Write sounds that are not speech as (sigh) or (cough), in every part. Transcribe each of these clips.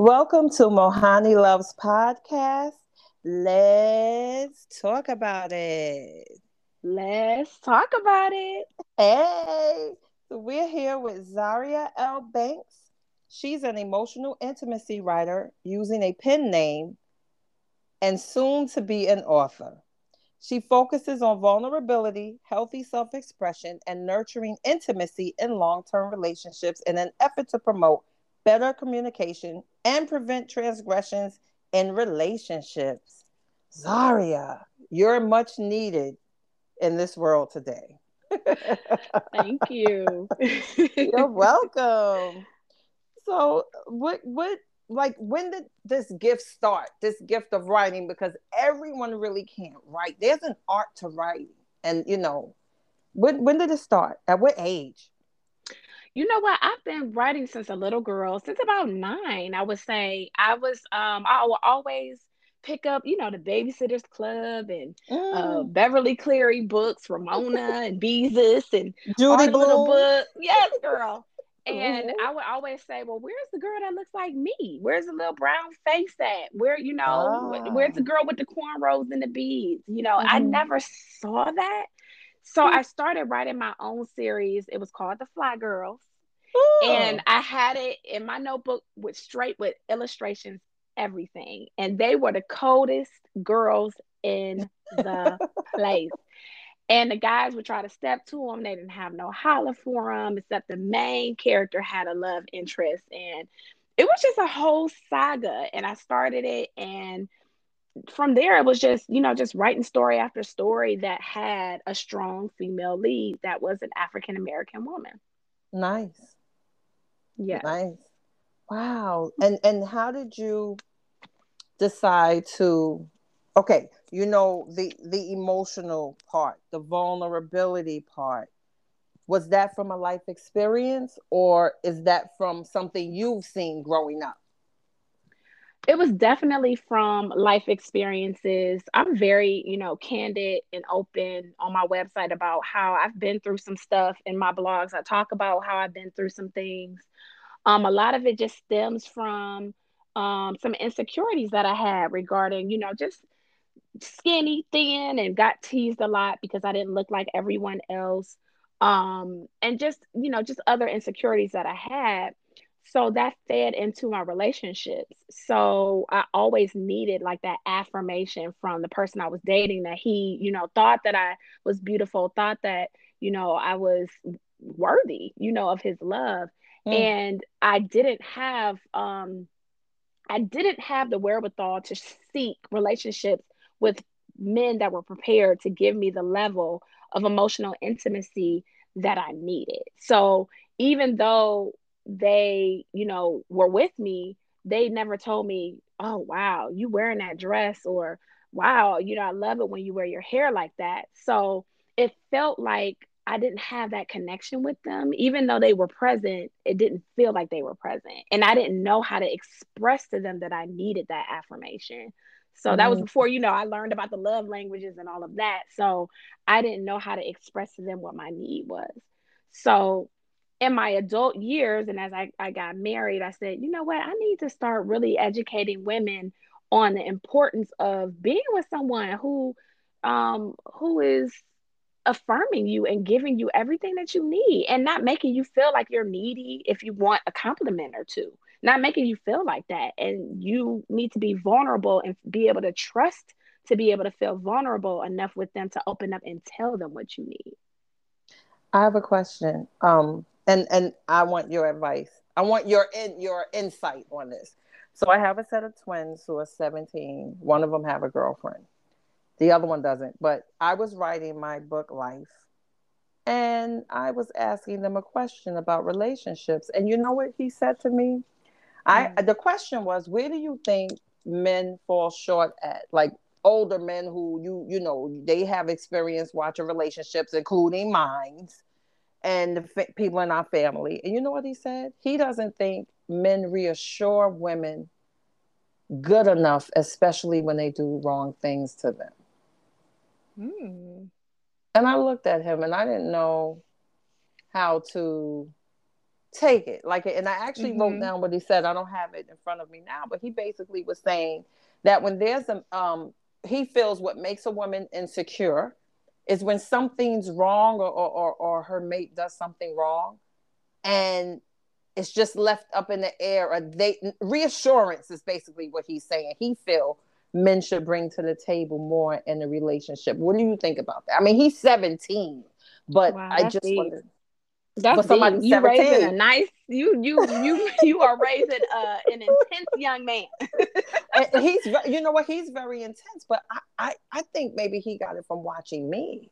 Welcome to Mohanni Loves Podcast. Let's talk about it. Let's talk about it. Hey, so we're here with Zariah L. Banks. She's an emotional intimacy writer using a pen name and soon to be an author. She focuses on vulnerability, healthy self expression, and nurturing intimacy in long term relationships in an effort to promote better communication and prevent transgressions in relationships. Zariah, you're much needed in this world today. (laughs) Thank you. you're (laughs) welcome. So, what what like when did this gift start this gift of writing because everyone really can't write there's an art to writing and you know when, when did it start at what age you know what i've been writing since a little girl since about nine i would say i was um i would always pick up you know the babysitters club and uh, mm. uh, beverly cleary books ramona and beezus and Judy little books yes girl and mm-hmm. I would always say, well, where's the girl that looks like me? Where's the little brown face at? Where, you know, oh. where's the ah. girl with the cornrows and the beads? You know, mm-hmm. I never saw that. So mm-hmm. I started writing my own series. It was called The Fly Girls. Ooh. And I had it in my notebook with straight with illustrations, everything. And they were the coldest girls in the (laughs) place. And the guys would try to step to them. They didn't have no holler for them, except the main character had a love interest. And it was just a whole saga. And I started it. And from there, it was just, you know, just writing story after story that had a strong female lead that was an African American woman. Nice. Yeah. Nice. Wow. And and how did you decide to okay, you know the the emotional part the vulnerability part was that from a life experience or is that from something you've seen growing up it was definitely from life experiences i'm very you know candid and open on my website about how i've been through some stuff in my blogs i talk about how i've been through some things um, a lot of it just stems from um, some insecurities that i had regarding you know just skinny, thin, and got teased a lot because I didn't look like everyone else. Um, and just, you know, just other insecurities that I had. So that fed into my relationships. So I always needed like that affirmation from the person I was dating that he, you know, thought that I was beautiful, thought that, you know, I was worthy, you know, of his love. Mm. And I didn't have um I didn't have the wherewithal to seek relationships with men that were prepared to give me the level of emotional intimacy that I needed. So even though they, you know, were with me, they never told me, "Oh, wow, you wearing that dress," or "Wow, you know, I love it when you wear your hair like that." So it felt like I didn't have that connection with them. Even though they were present, it didn't feel like they were present. And I didn't know how to express to them that I needed that affirmation. So that was mm-hmm. before, you know, I learned about the love languages and all of that. So I didn't know how to express to them what my need was. So in my adult years, and as I, I got married, I said, you know what, I need to start really educating women on the importance of being with someone who um who is affirming you and giving you everything that you need and not making you feel like you're needy if you want a compliment or two not making you feel like that. And you need to be vulnerable and be able to trust to be able to feel vulnerable enough with them to open up and tell them what you need. I have a question. Um, and and I want your advice. I want your in your insight on this. So I have a set of twins who are 17. One of them have a girlfriend. The other one doesn't. But I was writing my book Life and I was asking them a question about relationships. And you know what he said to me? I mm. the question was, where do you think men fall short at? Like older men who you you know they have experience watching relationships, including mine, and the f- people in our family. And you know what he said? He doesn't think men reassure women good enough, especially when they do wrong things to them. Mm. And I looked at him and I didn't know how to take it. Like, and I actually mm-hmm. wrote down what he said. I don't have it in front of me now, but he basically was saying that when there's a, um, he feels what makes a woman insecure is when something's wrong or, or, or her mate does something wrong and it's just left up in the air or they reassurance is basically what he's saying. He feel men should bring to the table more in a relationship. What do you think about that? I mean he's 17 but wow, i just. That's deep. you raising a nice you you you (laughs) you are raising uh, an intense young man. (laughs) he's you know what he's very intense, but I, I I think maybe he got it from watching me.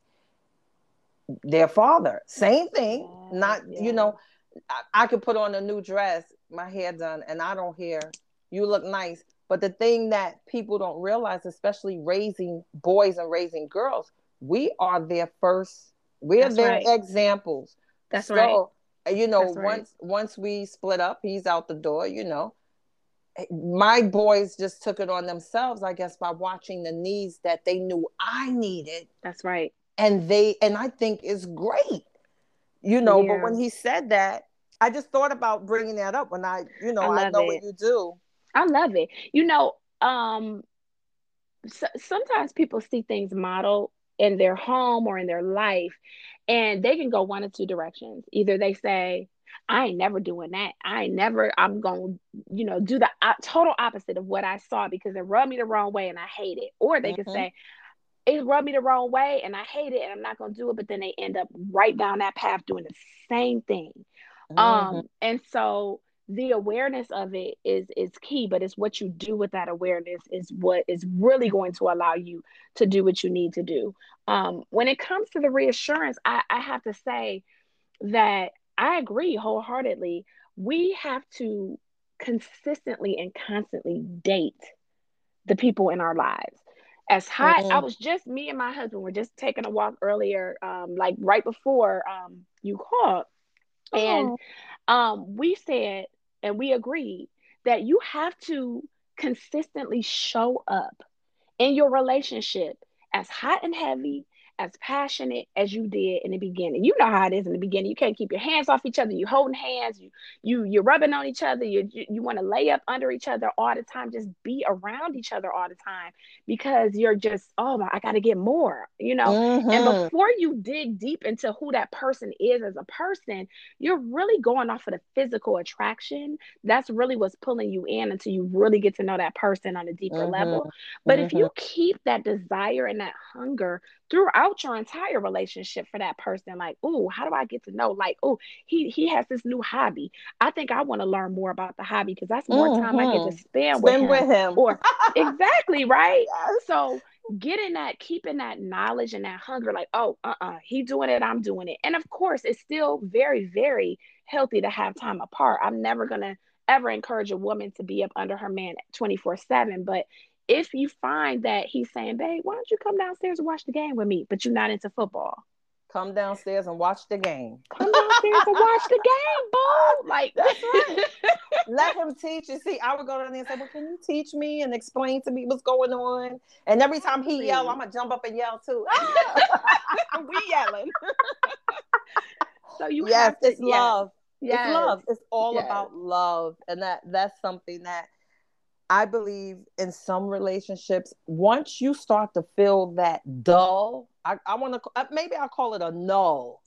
Their father, same thing. Yeah, not yeah. you know, I, I could put on a new dress, my hair done, and I don't hear you look nice. But the thing that people don't realize, especially raising boys and raising girls, we are their first. We're That's their right. examples that's so, right. You know, That's once right. once we split up, he's out the door. You know, my boys just took it on themselves, I guess, by watching the needs that they knew I needed. That's right. And they and I think is great. You know, yeah. but when he said that, I just thought about bringing that up when I, you know, I, I know it. what you do. I love it. You know, um, so, sometimes people see things modeled in their home or in their life and they can go one of two directions. Either they say, I ain't never doing that. I ain't never, I'm going to, you know, do the uh, total opposite of what I saw because it rubbed me the wrong way and I hate it. Or they mm-hmm. can say, it rubbed me the wrong way and I hate it and I'm not going to do it. But then they end up right down that path doing the same thing. Mm-hmm. Um, and so the awareness of it is is key but it's what you do with that awareness is what is really going to allow you to do what you need to do um, when it comes to the reassurance I, I have to say that i agree wholeheartedly we have to consistently and constantly date the people in our lives as high mm-hmm. i was just me and my husband were just taking a walk earlier um, like right before um, you called and oh. um, we said and we agreed that you have to consistently show up in your relationship as hot and heavy as passionate as you did in the beginning. You know how it is in the beginning. You can't keep your hands off each other. You holding hands. You you you're rubbing on each other. You you, you want to lay up under each other all the time. Just be around each other all the time because you're just oh my, I got to get more. You know. Mm-hmm. And before you dig deep into who that person is as a person, you're really going off of the physical attraction. That's really what's pulling you in until you really get to know that person on a deeper mm-hmm. level. But mm-hmm. if you keep that desire and that hunger throughout your entire relationship for that person like oh how do i get to know like oh he he has this new hobby i think i want to learn more about the hobby because that's more mm-hmm. time i get to mm-hmm. spend, with, him. with him or (laughs) exactly right so getting that keeping that knowledge and that hunger like oh uh-uh he doing it i'm doing it and of course it's still very very healthy to have time apart i'm never gonna ever encourage a woman to be up under her man 24 7 but if you find that he's saying, babe, why don't you come downstairs and watch the game with me? But you're not into football. Come downstairs and watch the game. Come downstairs and watch the game, boo. (laughs) Like that's right. (laughs) Let him teach you. See, I would go down there and say, Well, can you teach me and explain to me what's going on? And every time he yell, I'm gonna jump up and yell too. Ah! (laughs) we yelling. so you yes, have to, it's yes. love. Yes. It's love. It's all yes. about love. And that that's something that I believe in some relationships, once you start to feel that dull, I, I want to uh, maybe I'll call it a null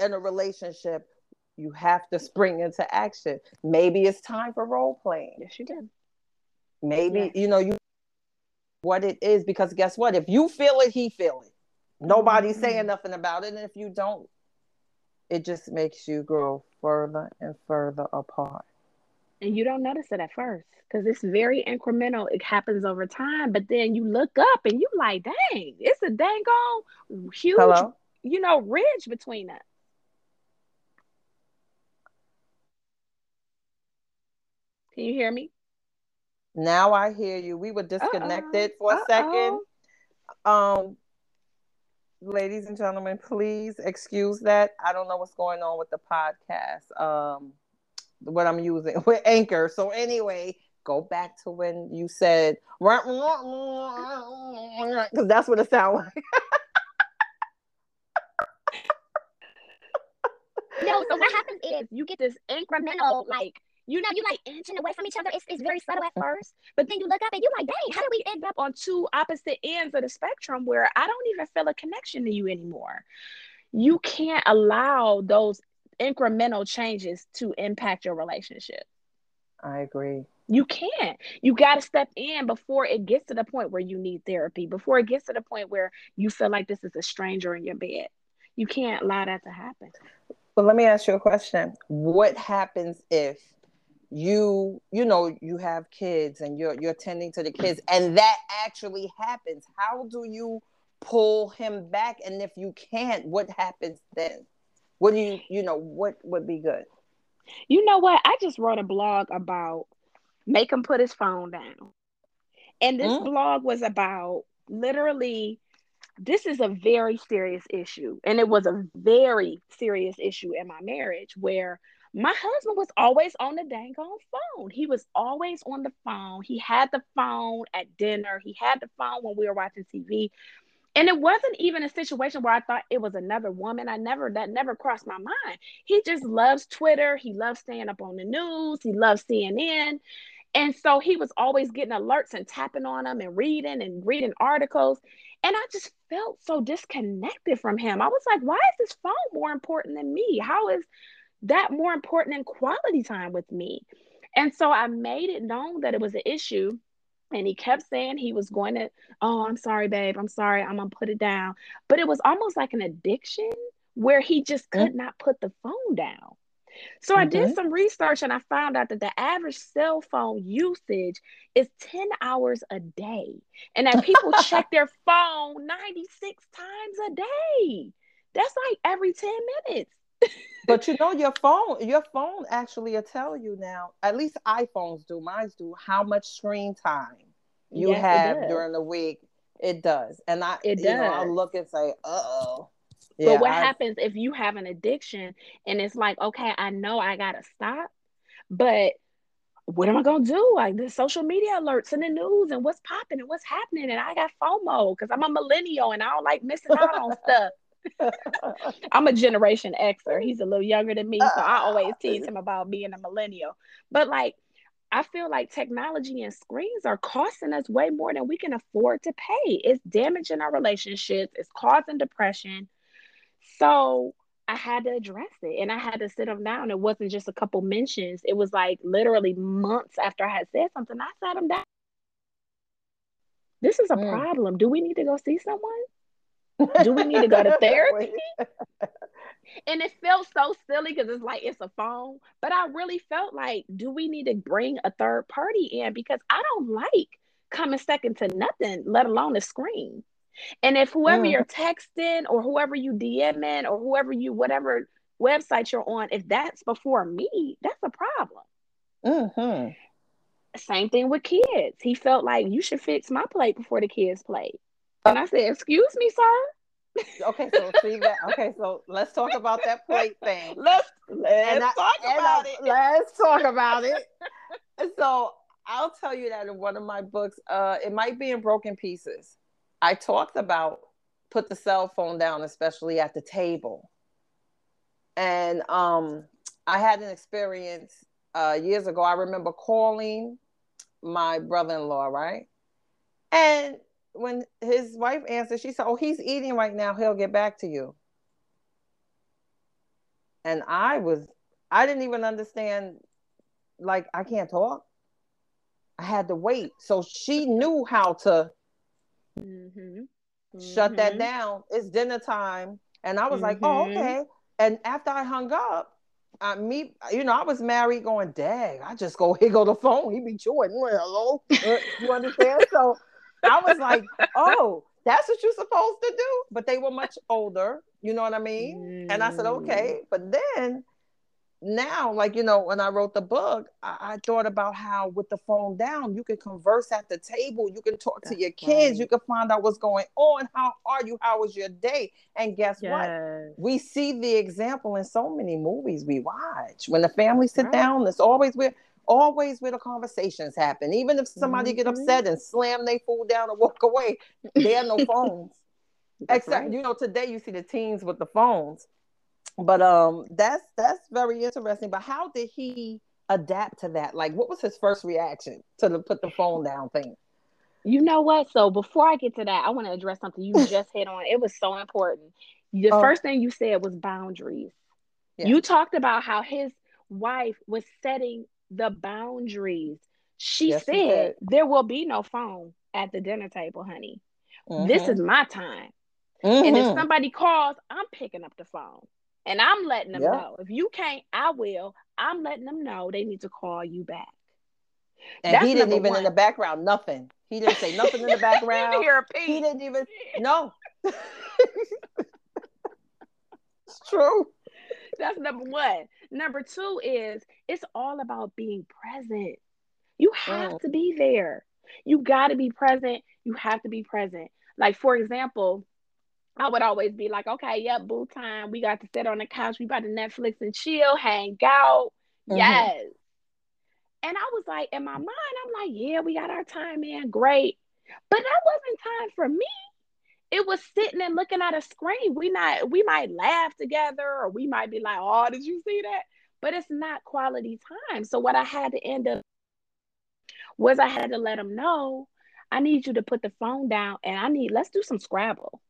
in a relationship, you have to spring into action. Maybe it's time for role playing. Yes, you did. Maybe, you know, you what it is because guess what? If you feel it, he feel it. Nobody's mm-hmm. saying nothing about it. And if you don't, it just makes you grow further and further apart and you don't notice it at first because it's very incremental. It happens over time, but then you look up and you like, dang, it's a dang on huge, Hello? you know, ridge between us. Can you hear me? Now I hear you. We were disconnected Uh-oh. for a Uh-oh. second. Um, ladies and gentlemen, please excuse that. I don't know what's going on with the podcast. Um, what I'm using (laughs) with Anchor. So anyway, go back to when you said because that's what it sounds like. (laughs) no, so what happens is you get this incremental, like, you know, you like inching away from each other. It's, it's very subtle at first, but then you look up and you're like, dang, how did we end up on two opposite ends of the spectrum where I don't even feel a connection to you anymore? You can't allow those incremental changes to impact your relationship. I agree. You can't. You got to step in before it gets to the point where you need therapy, before it gets to the point where you feel like this is a stranger in your bed. You can't allow that to happen. Well, let me ask you a question. What happens if you you know you have kids and you're you're tending to the kids and that actually happens how do you pull him back and if you can't what happens then what do you you know what would be good you know what i just wrote a blog about make him put his phone down and this mm. blog was about literally this is a very serious issue and it was a very serious issue in my marriage where my husband was always on the dang on phone. He was always on the phone. He had the phone at dinner. He had the phone when we were watching TV. And it wasn't even a situation where I thought it was another woman. I never, that never crossed my mind. He just loves Twitter. He loves staying up on the news. He loves CNN. And so he was always getting alerts and tapping on them and reading and reading articles. And I just felt so disconnected from him. I was like, why is this phone more important than me? How is that more important than quality time with me. And so I made it known that it was an issue. And he kept saying he was going to, oh, I'm sorry, babe. I'm sorry. I'm to put it down. But it was almost like an addiction where he just could mm-hmm. not put the phone down. So mm-hmm. I did mm-hmm. some research and I found out that the average cell phone usage is 10 hours a day. And that people check (laughs) their phone 96 times a day. That's like every 10 minutes (laughs) but you know your phone your phone actually will tell you now at least iphones do mine do how much screen time you yes, have during the week it does and i it does. Know, i look and say uh-oh yeah, but what I, happens if you have an addiction and it's like okay i know i gotta stop but what am I gonna do? Like the social media alerts and the news and what's popping and what's happening, and I got FOMO because I'm a millennial and I don't like missing out on (laughs) stuff. (laughs) I'm a generation Xer. He's a little younger than me, so I always tease him about being a millennial. But like I feel like technology and screens are costing us way more than we can afford to pay. It's damaging our relationships, it's causing depression. So I had to address it and I had to sit him down. It wasn't just a couple mentions, it was like literally months after I had said something. I sat him down. This is a mm. problem. Do we need to go see someone? Do we need to go to (laughs) therapy? (laughs) and it felt so silly because it's like it's a phone. But I really felt like, do we need to bring a third party in? Because I don't like coming second to nothing, let alone a screen. And if whoever mm. you're texting or whoever you DMing or whoever you whatever website you're on, if that's before me, that's a problem. Mm-hmm. Same thing with kids. He felt like you should fix my plate before the kids play. And I said, "Excuse me, sir." okay, so see that. Okay, so let's talk about that plate thing. (laughs) Let's let's I, talk about I, it. Let's talk about it. (laughs) so I'll tell you that in one of my books, uh, it might be in broken pieces. I talked about put the cell phone down, especially at the table. And um, I had an experience uh, years ago. I remember calling my brother-in-law, right? And when his wife answered, she said, "Oh, he's eating right now. He'll get back to you." And I was, I didn't even understand. Like I can't talk. I had to wait. So she knew how to mm-hmm. shut mm-hmm. that down. It's dinner time, and I was mm-hmm. like, "Oh, mm-hmm. okay." And after I hung up, I me, you know, I was married, going, "Dang, I just go (laughs) here, go the phone. He be chewing. Hello, uh, you understand?" so I was like, oh, that's what you're supposed to do. But they were much older, you know what I mean? Mm. And I said, okay. Mm. But then now, like, you know, when I wrote the book, I, I, thought about how with the phone down, you can converse at the table, you can talk that's to your kids, right. you can find out what's going on. How are you? How was your day? And guess yes. what? We see the example in so many movies we watch. When the family sit right. down, it's always with always where the conversations happen. Even if somebody mm-hmm. get upset and slam their food down and walk away, there are no (laughs) phones. Except, right. you know, today you see the teens with the phones. but um, that's that's very interesting. But how did he adapt to that? Like, what was his first reaction to the put the phone down thing? You know what? So before I get to that, I want to address something you (laughs) just hit on. It was so important. The oh. first thing you said was boundaries. Yeah. You talked about how his wife was setting the boundaries. She yes, said there will be no phone at the dinner table, honey. Mm-hmm. This is my time. Mm-hmm. And if mm-hmm. somebody calls, I'm picking up the phone and I'm letting them yep. know. If you can't, I will. I'm letting them know they need to call you back. And That's he didn't even one. in the background, nothing. He didn't say nothing in the (laughs) background. didn't hear He didn't even (laughs) no. (laughs) it's true. (laughs) That's number one. Number two is it's all about being present. You have mm. to be there. You got to be present. You have to be present. Like, for example, I would always be like, okay, yep, boo time. We got to sit on the couch. We about to Netflix and chill, hang out. Mm-hmm. Yes. And I was like, in my mind, I'm like, yeah, we got our time in. Great. But that wasn't time for me. It was sitting and looking at a screen. We not we might laugh together or we might be like, oh, did you see that? But it's not quality time. So what I had to end up was I had to let them know I need you to put the phone down and I need let's do some Scrabble.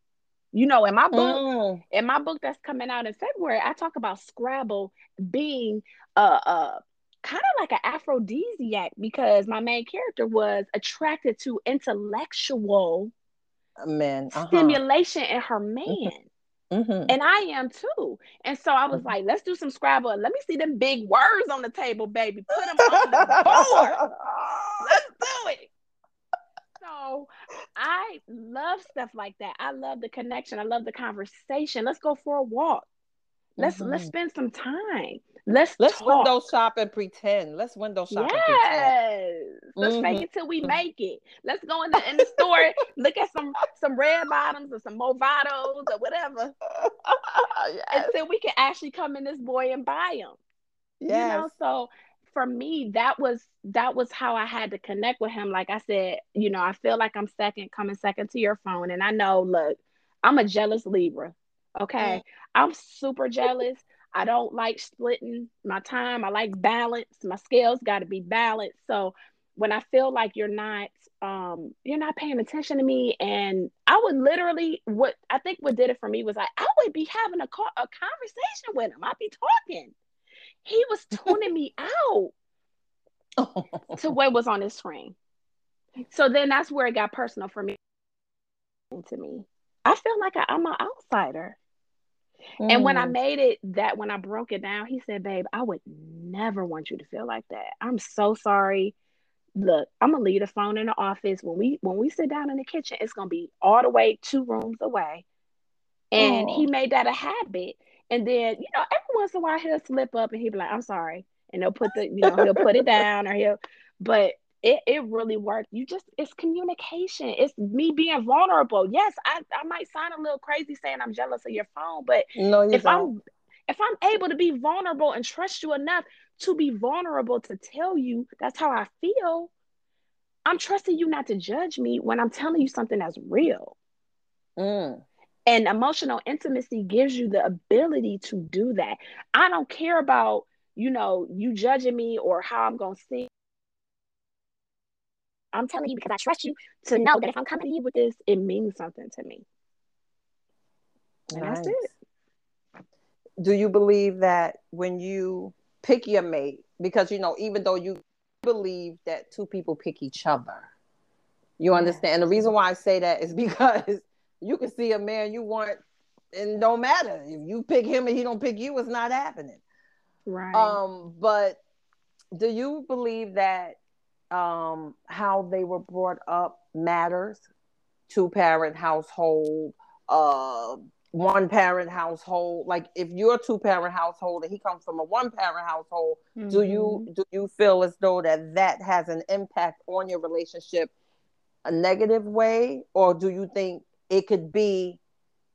You know, in my book, mm. in my book that's coming out in February, I talk about Scrabble being a, a kind of like an aphrodisiac because my main character was attracted to intellectual men uh-huh. stimulation in her man. Mm-hmm. mm-hmm. And I am too. And so I was mm-hmm. like, let's do some Scrabble. Let me see them big words on the table, baby. Put them on the board. Let's do it. So I love stuff like that. I love the connection. I love the conversation. Let's go for a walk. Let's mm-hmm. let's spend some time. Let's let's talk. window shop and pretend. Let's window shop. Yes. Let's mm-hmm. make it till we make it. Let's go in the in the store, (laughs) look at some some red bottoms or some Movados or whatever, (laughs) yes. until we can actually come in this boy and buy them. Yes. You know, so for me, that was that was how I had to connect with him. Like I said, you know, I feel like I'm second, coming second to your phone, and I know, look, I'm a jealous Libra. Okay, mm. I'm super jealous. I don't like splitting my time. I like balance. My scales got to be balanced. So when I feel like you're not um you're not paying attention to me and I would literally what I think what did it for me was like I would be having a call, a conversation with him. I'd be talking. He was (laughs) tuning me out to what was on his screen. So then that's where it got personal for me to me. I feel like I, I'm an outsider. Mm. And when I mm. made it that when I broke it down, he said, Babe, I would never want you to feel like that. I'm so sorry. Look, I'm gonna leave the phone in the office. When we when we sit down in the kitchen, it's gonna be all the way two rooms away. And oh. he made that a habit. And then, you know, every once in a while he'll slip up and he'll be like, I'm sorry. And they'll put the, you know, he'll put it (laughs) down or he'll but it, it really worked. You just it's communication. It's me being vulnerable. Yes, I, I might sound a little crazy saying I'm jealous of your phone, but no, if don't. I'm if I'm able to be vulnerable and trust you enough to be vulnerable to tell you that's how I feel, I'm trusting you not to judge me when I'm telling you something that's real. Mm. And emotional intimacy gives you the ability to do that. I don't care about, you know, you judging me or how I'm going to see I'm telling you because I trust you to know that if I'm coming to you with this, it means something to me. And nice. that's it. Do you believe that when you pick your mate, because you know, even though you believe that two people pick each other, you understand? And the reason why I say that is (laughs) because you can see a man you want, and no matter if you pick him and he don't pick you, it's not happening. Right. Um, but do you believe that um, how they were brought up matters. Two parent household, uh, one parent household. Like if you're a two parent household and he comes from a one parent household, mm-hmm. do you mm-hmm. do you feel as though that that has an impact on your relationship, a negative way, or do you think it could be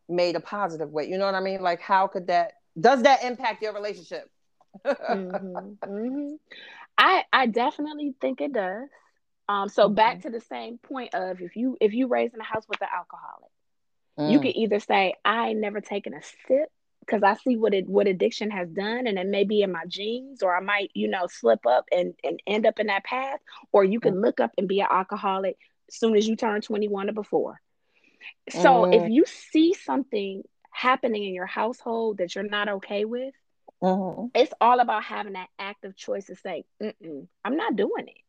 made a positive way? You know what I mean? Like how could that does that impact your relationship? (laughs) mm-hmm. Mm-hmm. I I definitely think it does. Um, so back to the same point of if you if you raise in a house with an alcoholic, mm. you can either say I never taken a sip because I see what it what addiction has done, and it may be in my genes, or I might, you know, slip up and and end up in that path, or you can look up and be an alcoholic as soon as you turn 21 or before. So mm. if you see something happening in your household that you're not okay with, mm-hmm. it's all about having that active choice to say, I'm not doing it.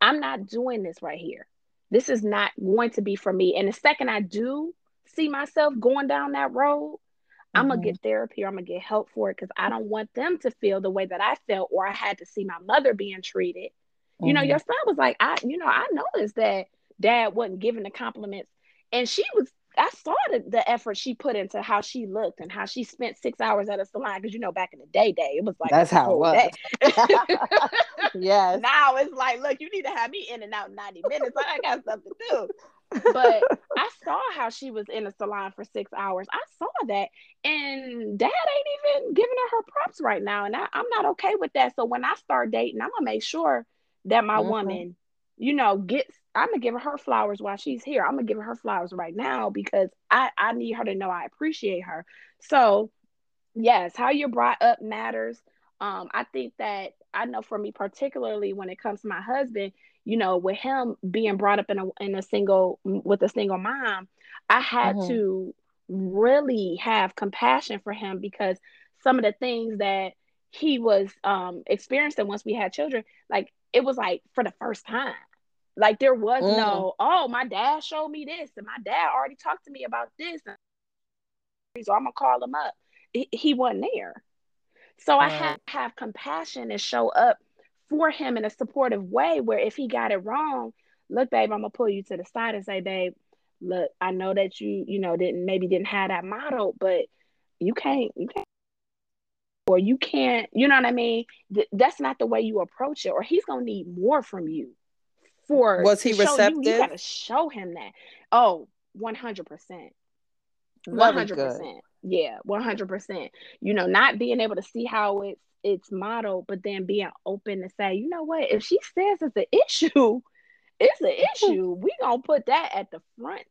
I'm not doing this right here. This is not going to be for me. And the second I do see myself going down that road, I'm gonna get therapy or I'm gonna get help for it because I don't want them to feel the way that I felt or I had to see my mother being treated. Mm-hmm. You know, your son was like, I, you know, I noticed that dad wasn't giving the compliments. And she was, I saw the, the effort she put into how she looked and how she spent six hours at a salon. Cause you know, back in the day, day, it was like, that's how it was. (laughs) yes. Now it's like, look, you need to have me in and out in 90 minutes. I got stuff to do but (laughs) I saw how she was in a salon for six hours. I saw that, and dad ain't even giving her her props right now, and I, am not okay with that. So when I start dating, I'm gonna make sure that my mm-hmm. woman, you know, gets. I'm gonna give her flowers while she's here. I'm gonna give her flowers right now because I I need her to know I appreciate her. So yes, how you're brought up matters. Um, I think that I know for me particularly when it comes to my husband, you know, with him being brought up in a in a single with a single mom, I had mm-hmm. to really have compassion for him because some of the things that he was um experiencing once we had children, like it was like for the first time. Like there was mm. no, oh, my dad showed me this, and my dad already talked to me about this, so I'm gonna call him up. He, he wasn't there, so. I had to have compassion and show up for him in a supportive way where if he got it wrong, look, babe, I'm gonna pull you to the side and say, babe, look, I know that you, you know, didn't maybe didn't have that model, but you can't, you can't, or you can't, you know what I mean? Th- that's not the way you approach it, or he's gonna need more from you. For was he receptive? You, you gotta show him that. Oh, 100 percent. 100 percent. Yeah, 100 percent. You know, not being able to see how it's its model, but then being open to say, you know what, if she says it's an issue, it's an (laughs) issue. We gonna put that at the front.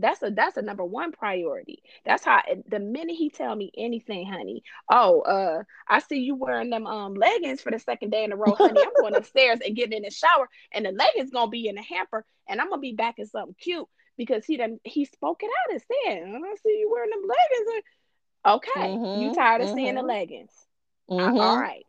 That's a that's a number one priority. That's how the minute he tell me anything, honey. Oh, uh, I see you wearing them um leggings for the second day in a row, honey. I'm going upstairs and getting in the shower, and the leggings gonna be in the hamper, and I'm gonna be back in something cute because he done he spoke it out and said, I see you wearing them leggings. Okay, mm-hmm, you tired of mm-hmm. seeing the mm-hmm. leggings? Mm-hmm. I, all right.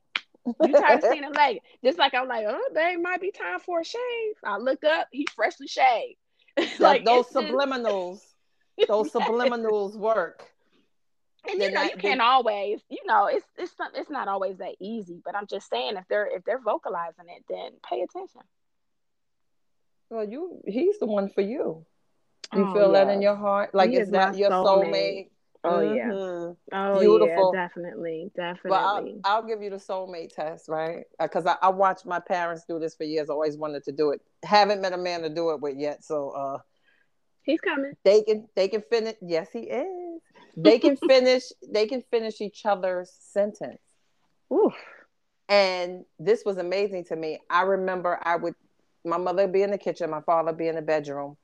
You tired of seeing the (laughs) leggings? Just like I'm like, oh, babe, might be time for a shave. I look up, he freshly shaved. (laughs) like those subliminals, (laughs) those subliminals work. And you know, you can't always, you know, it's it's not it's not always that easy. But I'm just saying, if they're if they're vocalizing it, then pay attention. Well, you he's the one for you. You oh, feel that in your heart, like he is that your soulmate? soulmate? Oh mm-hmm. yeah. Oh Beautiful. yeah, definitely, definitely. But I'll, I'll, give you the soulmate test, right? Because uh, I, I watched my parents do this for years. I always wanted to do it. Haven't met a man to do it with yet. So uh he's coming. They can they can finish. Yes, he is. They can (laughs) finish. they can finish each other's sentence. Oof. And this was amazing to me. I remember I would my mother be in the kitchen, my father be in the bedroom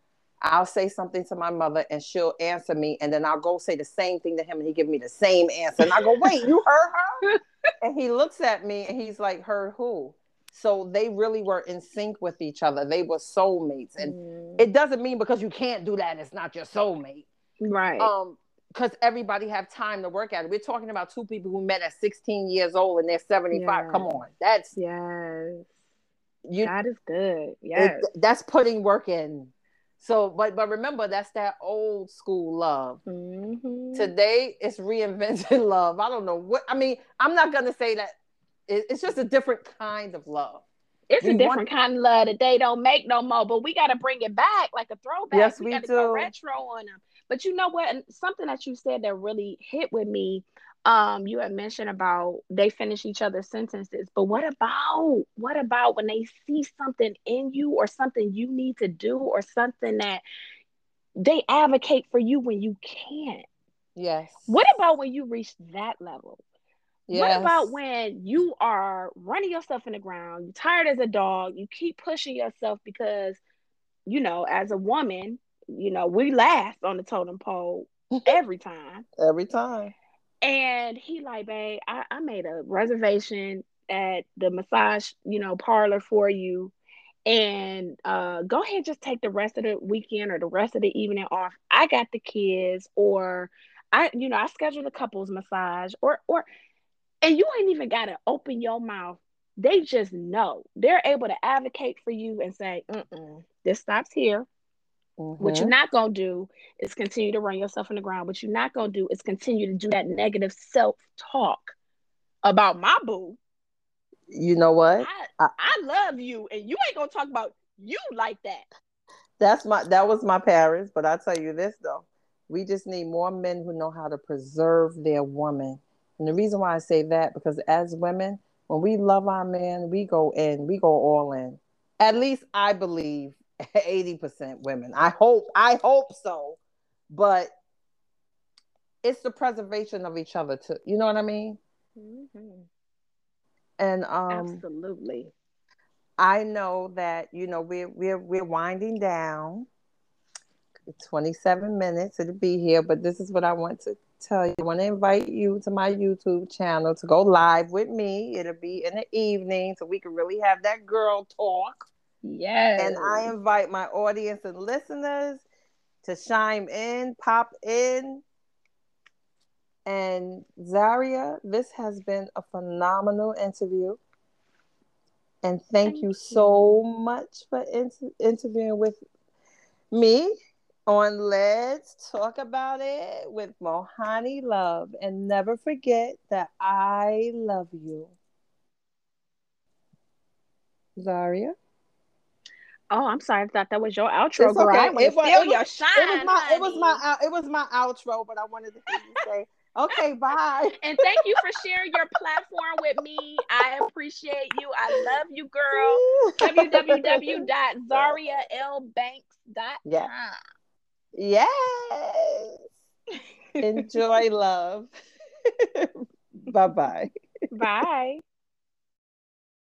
I'll say something to my mother and she'll answer me, and then I'll go say the same thing to him, and he give me the same answer. And I go, "Wait, you heard her?" (laughs) and he looks at me and he's like, "Heard who?" So they really were in sync with each other. They were soulmates, and mm. it doesn't mean because you can't do that, it's not your soulmate, right? Um, because everybody have time to work at it. We're talking about two people who met at 16 years old and they're 75. Yes. Come on, that's yes. You, that is good. Yes, it, that's putting work in. So, but but remember, that's that old school love. Mm-hmm. Today, it's reinvented (laughs) love. I don't know what I mean. I'm not gonna say that it, it's just a different kind of love. It's you a different want... kind of love that they don't make no more, but we got to bring it back like a throwback. Yes, we, we do. retro on them. But you know what? Something that you said that really hit with me um you had mentioned about they finish each other's sentences but what about what about when they see something in you or something you need to do or something that they advocate for you when you can't? Yes. what about when you reach that level? Yes. what about when you are running yourself in the ground you're tired as a dog you keep pushing yourself because you know as a woman you know we last on the totem pole (laughs) every time. Every time And he like, babe, I, I made a reservation at the massage, you know, parlor for you. And uh, go ahead, just take the rest of the weekend or the rest of the evening off. I got the kids, or I, you know, I scheduled a couples massage, or or, and you ain't even got to open your mouth. They just know they're able to advocate for you and say, Mm-mm, "This stops here. Mm-hmm. What you're not gonna do is continue to run yourself in the ground. What you're not gonna do is continue to do that negative self talk about my boo. You know what? I, I, I love you, and you ain't gonna talk about you like that. That's my that was my parents, but I tell you this though, we just need more men who know how to preserve their woman. And the reason why I say that because as women, when we love our man, we go in, we go all in. At least I believe 80% women. I hope, I hope so. But it's the preservation of each other too. You know what I mean? Mm-hmm. And um absolutely. I know that, you know, we're we're we're winding down. 27 minutes it'll be here, but this is what I want to tell you. I want to invite you to my YouTube channel to go live with me. It'll be in the evening so we can really have that girl talk. Yes. And I invite my audience and listeners to chime in, pop in. And Zariah, this has been a phenomenal interview. And thank, thank you, you, so much for inter- interviewing with me on Let's Talk About It with Mohanni Love. And never forget that I love you. Zariah? Oh, I'm sorry. I thought that was your outro, it's girl. Okay. I want to steal it was, your shine. It was my, honey. it was my, it was my outro, but I wanted to say, "Okay, (laughs) bye." and thank you for sharing your platform with me. I appreciate you. I love you, girl. www.zariahlbanks.com. Yeah. Yes. Enjoy love. (laughs) Bye-bye. Bye.